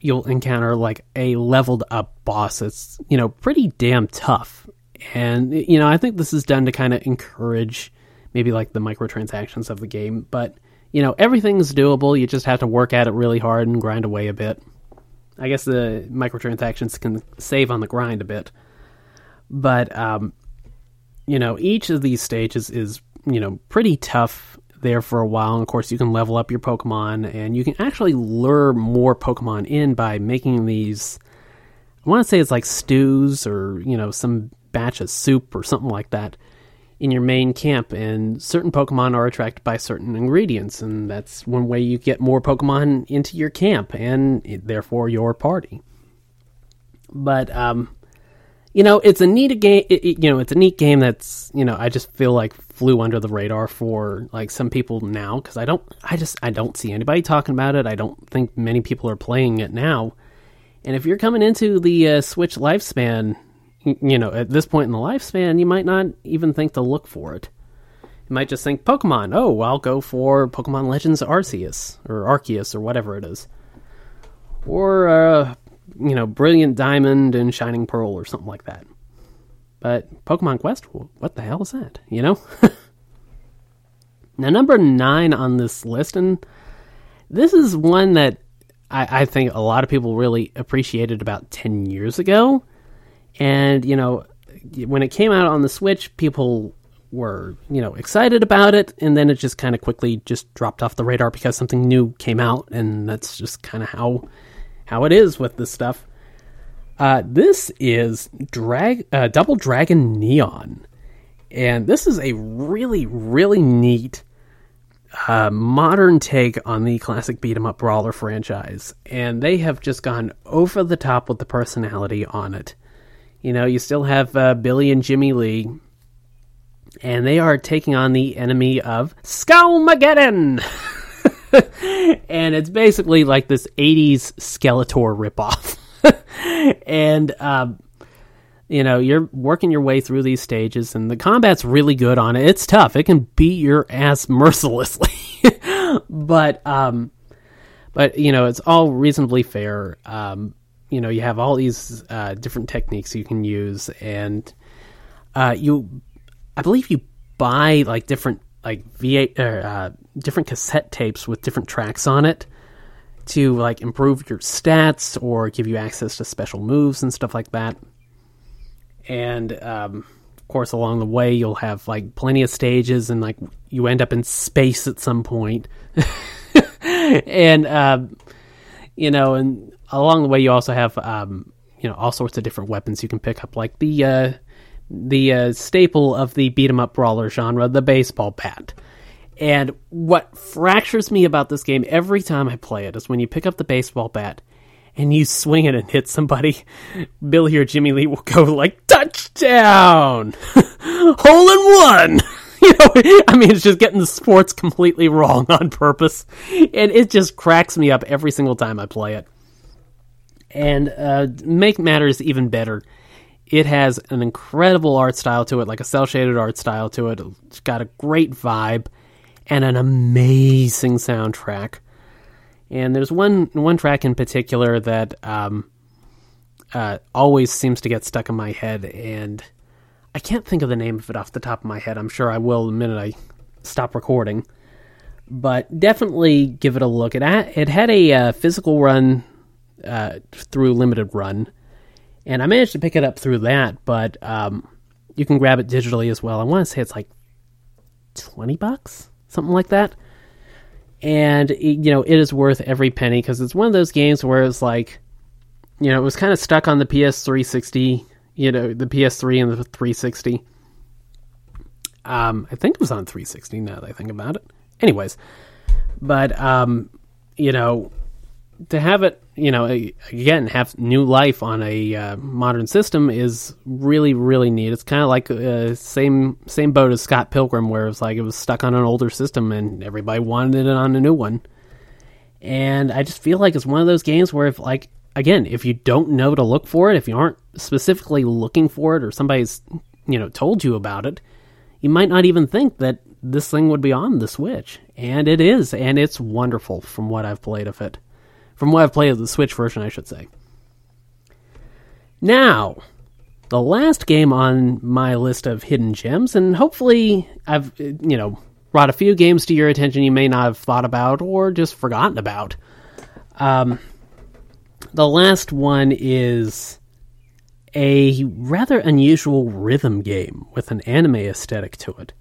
you'll encounter like a leveled up boss that's you know pretty damn tough, And, you know, I think this is done to kind of encourage maybe like the microtransactions of the game. But, you know, everything's doable. You just have to work at it really hard and grind away a bit. I guess the microtransactions can save on the grind a bit. But, um, you know, each of these stages is, you know, pretty tough there for a while. And of course, you can level up your Pokemon and you can actually lure more Pokemon in by making these. I want to say it's like stews or, you know, some batch of soup or something like that in your main camp. And certain Pokemon are attracted by certain ingredients. And that's one way you get more Pokemon into your camp and therefore your party. But, um, you know, it's a neat game. It, you know, it's a neat game that's you know I just feel like flew under the radar for like some people now because I don't, I just I don't see anybody talking about it. I don't think many people are playing it now. And if you're coming into the uh, Switch lifespan, you know, at this point in the lifespan, you might not even think to look for it. You might just think Pokemon. Oh, I'll go for Pokemon Legends Arceus or Arceus or whatever it is, or uh, you know, Brilliant Diamond and Shining Pearl or something like that. But Pokemon Quest, what the hell is that? You know? [laughs] now, number nine on this list, and this is one that I, I, think a lot of people really appreciated about 10 years ago. And, you know, when it came out on the Switch, people were, you know, excited about it, and then it just kind of quickly just dropped off the radar because something new came out, and that's just kind of how how it is with this stuff. Uh, this is drag uh, Double Dragon Neon, and this is a really really neat uh, modern take on the classic beat 'em up brawler franchise, and they have just gone over the top with the personality on it. You know, you still have uh, Billy and Jimmy Lee, and they are taking on the enemy of Skullmageddon. [laughs] [laughs] and it's basically like this 80s Skeletor ripoff. [laughs] and, um, you know, you're working your way through these stages, and the combat's really good on it. It's tough. It can beat your ass mercilessly. [laughs] but, um, but, you know, it's all reasonably fair. Um, you know, you have all these uh, different techniques you can use, and uh, you, I believe you buy like different like V8 or uh, different cassette tapes with different tracks on it to like improve your stats or give you access to special moves and stuff like that. And um, of course, along the way, you'll have like plenty of stages, and like you end up in space at some point. [laughs] and uh, you know, and along the way, you also have um, you know all sorts of different weapons you can pick up, like the uh, the uh, staple of the beat 'em up brawler genre, the baseball bat. And what fractures me about this game every time I play it is when you pick up the baseball bat and you swing it and hit somebody, [laughs] Billy or Jimmy Lee will go like touchdown, [laughs] hole in one. [laughs] You know, I mean, it's just getting the sports completely wrong on purpose, and it just cracks me up every single time I play it. And uh, make matters even better, it has an incredible art style to it, like a cel shaded art style to it. It's got a great vibe and an amazing soundtrack. And there's one one track in particular that um, uh, always seems to get stuck in my head, and I can't think of the name of it off the top of my head. I'm sure I will the minute I stop recording. But definitely give it a look. It it had a uh, physical run uh, through limited run, and I managed to pick it up through that. But um, you can grab it digitally as well. I want to say it's like twenty bucks something like that. And you know, it is worth every penny because it's one of those games where it's like, you know, it was kind of stuck on the PS360, you know, the PS3 and the 360. Um, I think it was on 360 now that I think about it. Anyways, but um, you know, to have it, you know, again, have new life on a uh, modern system is really, really neat. It's kind of like uh, same same boat as Scott Pilgrim, where it's like it was stuck on an older system and everybody wanted it on a new one. And I just feel like it's one of those games where, if like again, if you don't know to look for it, if you aren't specifically looking for it, or somebody's you know told you about it, you might not even think that this thing would be on the Switch, and it is, and it's wonderful from what I've played of it. From what I've played of the Switch version, I should say. Now, the last game on my list of hidden gems, and hopefully I've, you know, brought a few games to your attention you may not have thought about or just forgotten about. Um, the last one is a rather unusual rhythm game with an anime aesthetic to it.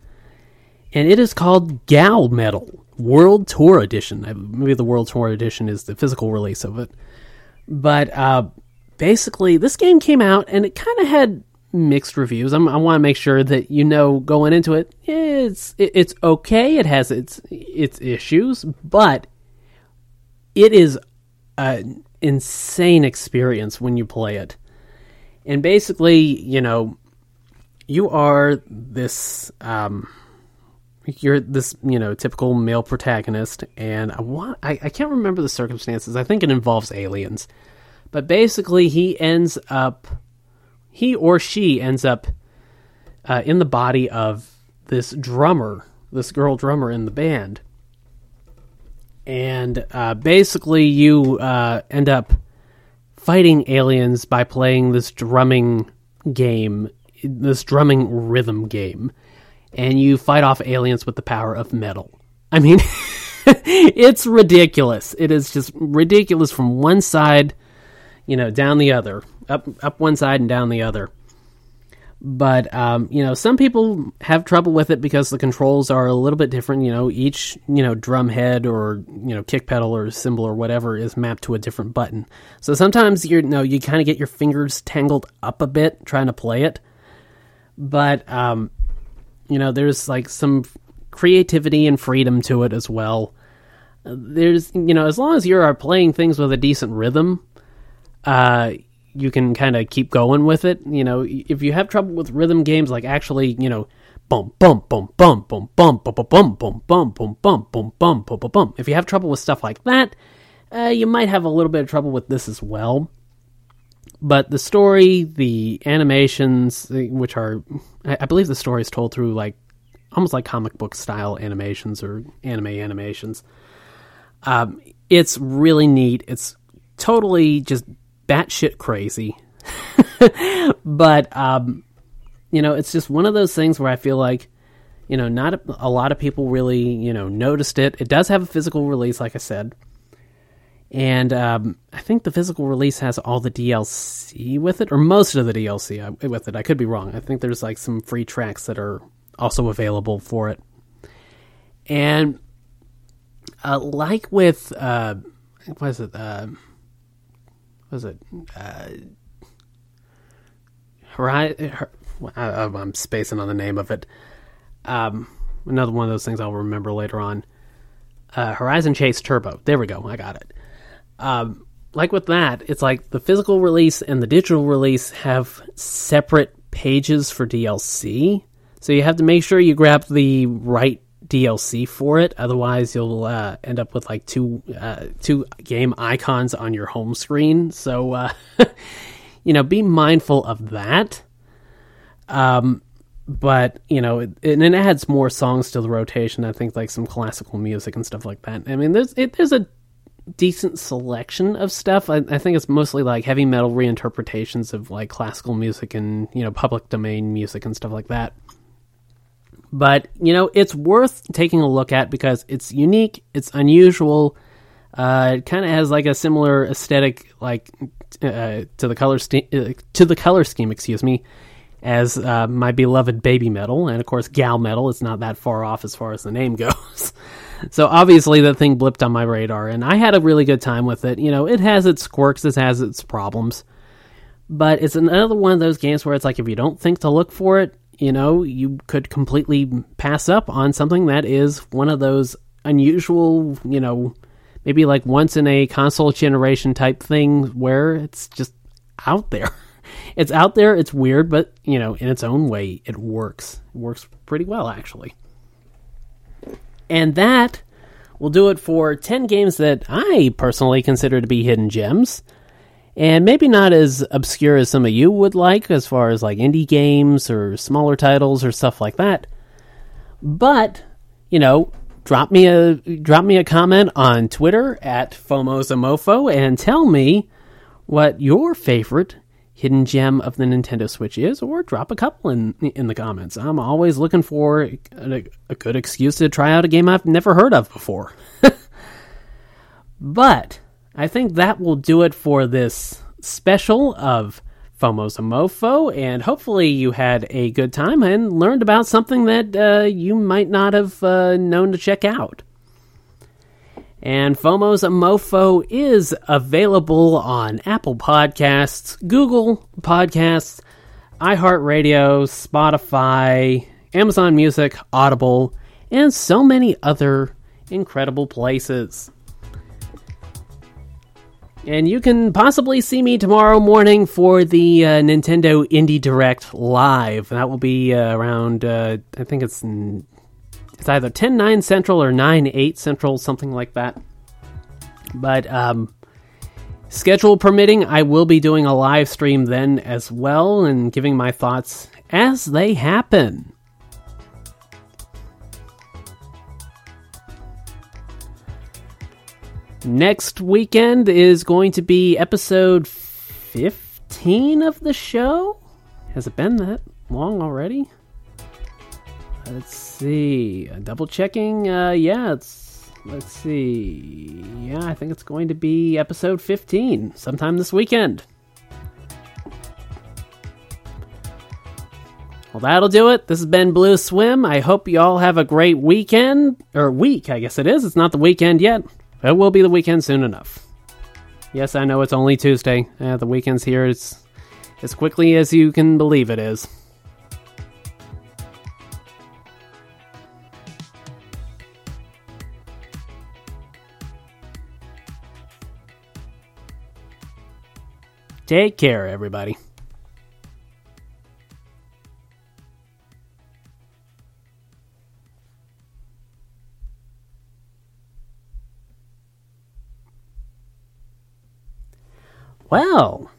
And it is called Gal Metal World Tour Edition. Maybe the World Tour Edition is the physical release of it. But uh, basically, this game came out and it kind of had mixed reviews. I'm, i want to make sure that you know going into it, it's it, it's okay. It has its its issues, but it is an insane experience when you play it. And basically, you know, you are this um, you're this you know typical male protagonist, and I want I, I can't remember the circumstances. I think it involves aliens, but basically he ends up he or she ends up uh, in the body of this drummer, this girl drummer in the band, and uh, basically you uh, end up fighting aliens by playing this drumming game, this drumming rhythm game and you fight off aliens with the power of metal. I mean, [laughs] it's ridiculous. It is just ridiculous from one side, you know, down the other, up up one side and down the other. But um, you know, some people have trouble with it because the controls are a little bit different. You know, each you know drum head or you know kick pedal or cymbal or whatever is mapped to a different button. So sometimes you know you kind of get your fingers tangled up a bit trying to play it. But um, you know, there's like some creativity and freedom to it as well. There's, you know, as long as you are playing things with a decent rhythm, uh, you can kind of keep going with it. You know, if you have trouble with rhythm games, like actually, you know, bum bum bum bum bum bum bum bum bum bum bum bum bum bum bum bum. If you have trouble with stuff like that, uh, you might have a little bit of trouble with this as well. But the story, the animations, which are, I believe the story is told through like almost like comic book style animations or anime animations. Um, it's really neat. It's totally just batshit crazy. [laughs] but, um, you know, it's just one of those things where I feel like, you know, not a, a lot of people really, you know, noticed it. It does have a physical release, like I said and um, I think the physical release has all the DLC with it, or most of the DLC with it. I could be wrong. I think there's like some free tracks that are also available for it. And uh, like with uh, what is it? Uh, what is it? Uh, Horizon, I'm spacing on the name of it. Um, another one of those things I'll remember later on. Uh, Horizon Chase Turbo. There we go. I got it um, like with that, it's like the physical release and the digital release have separate pages for DLC. So you have to make sure you grab the right DLC for it. Otherwise, you'll uh, end up with like two uh, two game icons on your home screen. So uh, [laughs] you know, be mindful of that. Um, but you know, it, and it adds more songs to the rotation. I think like some classical music and stuff like that. I mean, there's it, there's a decent selection of stuff. I, I, think it's mostly like heavy metal reinterpretations of like classical music and you know public domain music and stuff like that. But you know, it's worth taking a look at because it's unique, it's unusual. Uh, it kind of has like a similar aesthetic, like uh, to the color st- uh, to the color scheme, excuse me, as uh, my beloved Babymetal, and of course gal metal. It's not that far off as far as the name [laughs] goes. [laughs] So obviously that thing blipped on my radar, and I had a really good time with it. You know, it has its quirks, it has its problems, but it's another one of those games where it's like if you don't think to look for it, you know, you could completely pass up on something that is one of those unusual, you know, maybe like once in a console generation type thing where it's just out there. [laughs] It's out there, it's weird, but you know, in its own way, it works. It works pretty well actually. And that will do it for 10 games that I personally consider to be hidden gems. And maybe not as obscure as some of you would like, as far as like indie games or smaller titles or stuff like that. But, you know, drop me a drop me a comment on Twitter at FOMOSAMOFO and tell me what your favorite hidden gem of the Nintendo Switch is, or drop a couple in in the comments. I'm always looking for a, a good excuse to try out a game I've never heard of before. [laughs] but I think that will do it for this special of FOMO's a Mofo, and hopefully you had a good time and learned about something that uh, you might not have uh, known to check out. And FOMO's a Mofo is available on Apple Podcasts, Google Podcasts, iHeartRadio, Spotify, Amazon Music, Audible, and so many other incredible places. And you can possibly see me tomorrow morning for the uh, Nintendo Indie Direct live. That will be uh, around, uh, I think it's it's either 10 9 Central or 9 8 Central, something like that. But um, schedule permitting, I will be doing a live stream then as well and giving my thoughts as they happen. Next weekend is going to be episode 15 of the show. Has it been that long already? Let's see. Double checking. Uh, yeah, it's. Let's see. Yeah, I think it's going to be episode 15 sometime this weekend. Well, that'll do it. This has been Blue Swim. I hope you all have a great weekend. Or week, I guess it is. It's not the weekend yet. It will be the weekend soon enough. Yes, I know it's only Tuesday. Uh, the weekend's here as, as quickly as you can believe it is. Take care, everybody. Well,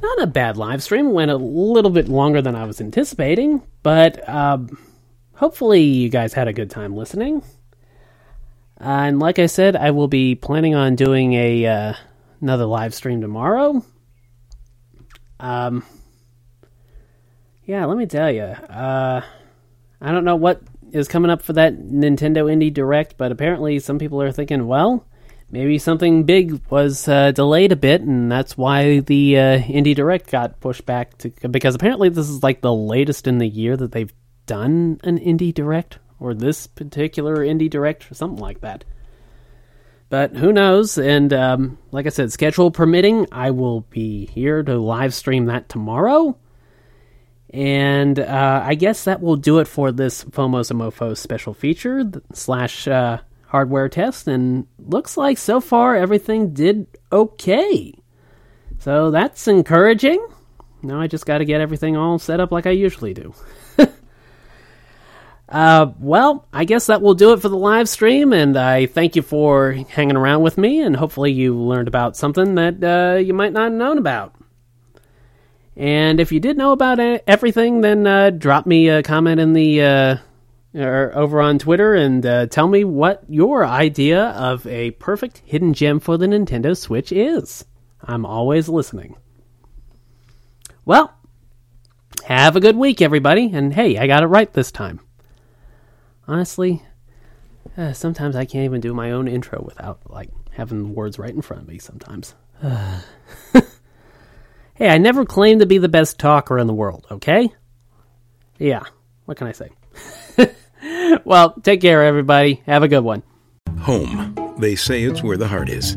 not a bad live stream. Went a little bit longer than I was anticipating, but um, hopefully you guys had a good time listening. Uh, and like I said, I will be planning on doing a uh, another live stream tomorrow. Um, yeah, let me tell you. Uh, I don't know what is coming up for that Nintendo Indie Direct, but apparently some people are thinking, well, maybe something big was uh, delayed a bit, and that's why the uh, Indie Direct got pushed back to because apparently this is like the latest in the year that they've done an Indie Direct or this particular Indie Direct or something like that. But who knows? And um, like I said, schedule permitting, I will be here to live stream that tomorrow. And uh, I guess that will do it for this FOMO's and Mofo special feature slash uh, hardware test, and looks like so far everything did okay. So that's encouraging. Now I just got to get everything all set up like I usually do. [laughs] uh, well, I guess that will do it for the live stream, and I thank you for hanging around with me, and hopefully you learned about something that uh, you might not have known about. And if you did know about everything, then uh, drop me a comment in the uh, or over on Twitter and uh, tell me what your idea of a perfect hidden gem for the Nintendo Switch is. I'm always listening. Well, have a good week, everybody. And hey, I got it right this time. Honestly, uh, sometimes I can't even do my own intro without like having the words right in front of me. Sometimes. [sighs] hey, I never claimed to be the best talker in the world. Okay? Yeah. What can I say? [laughs] well, take care, everybody. Have a good one. Home. They say it's where the heart is.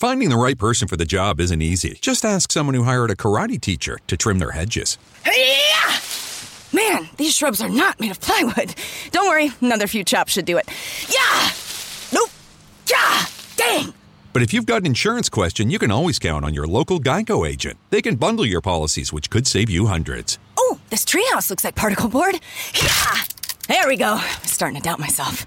Finding the right person for the job isn't easy. Just ask someone who hired a karate teacher to trim their hedges. Hey-ya! Man, these shrubs are not made of plywood. Don't worry, another few chops should do it. Yeah! Nope! Yeah! Dang! But if you've got an insurance question, you can always count on your local Geico agent. They can bundle your policies, which could save you hundreds. Oh, this treehouse looks like particle board. Yeah! There we go. I'm starting to doubt myself.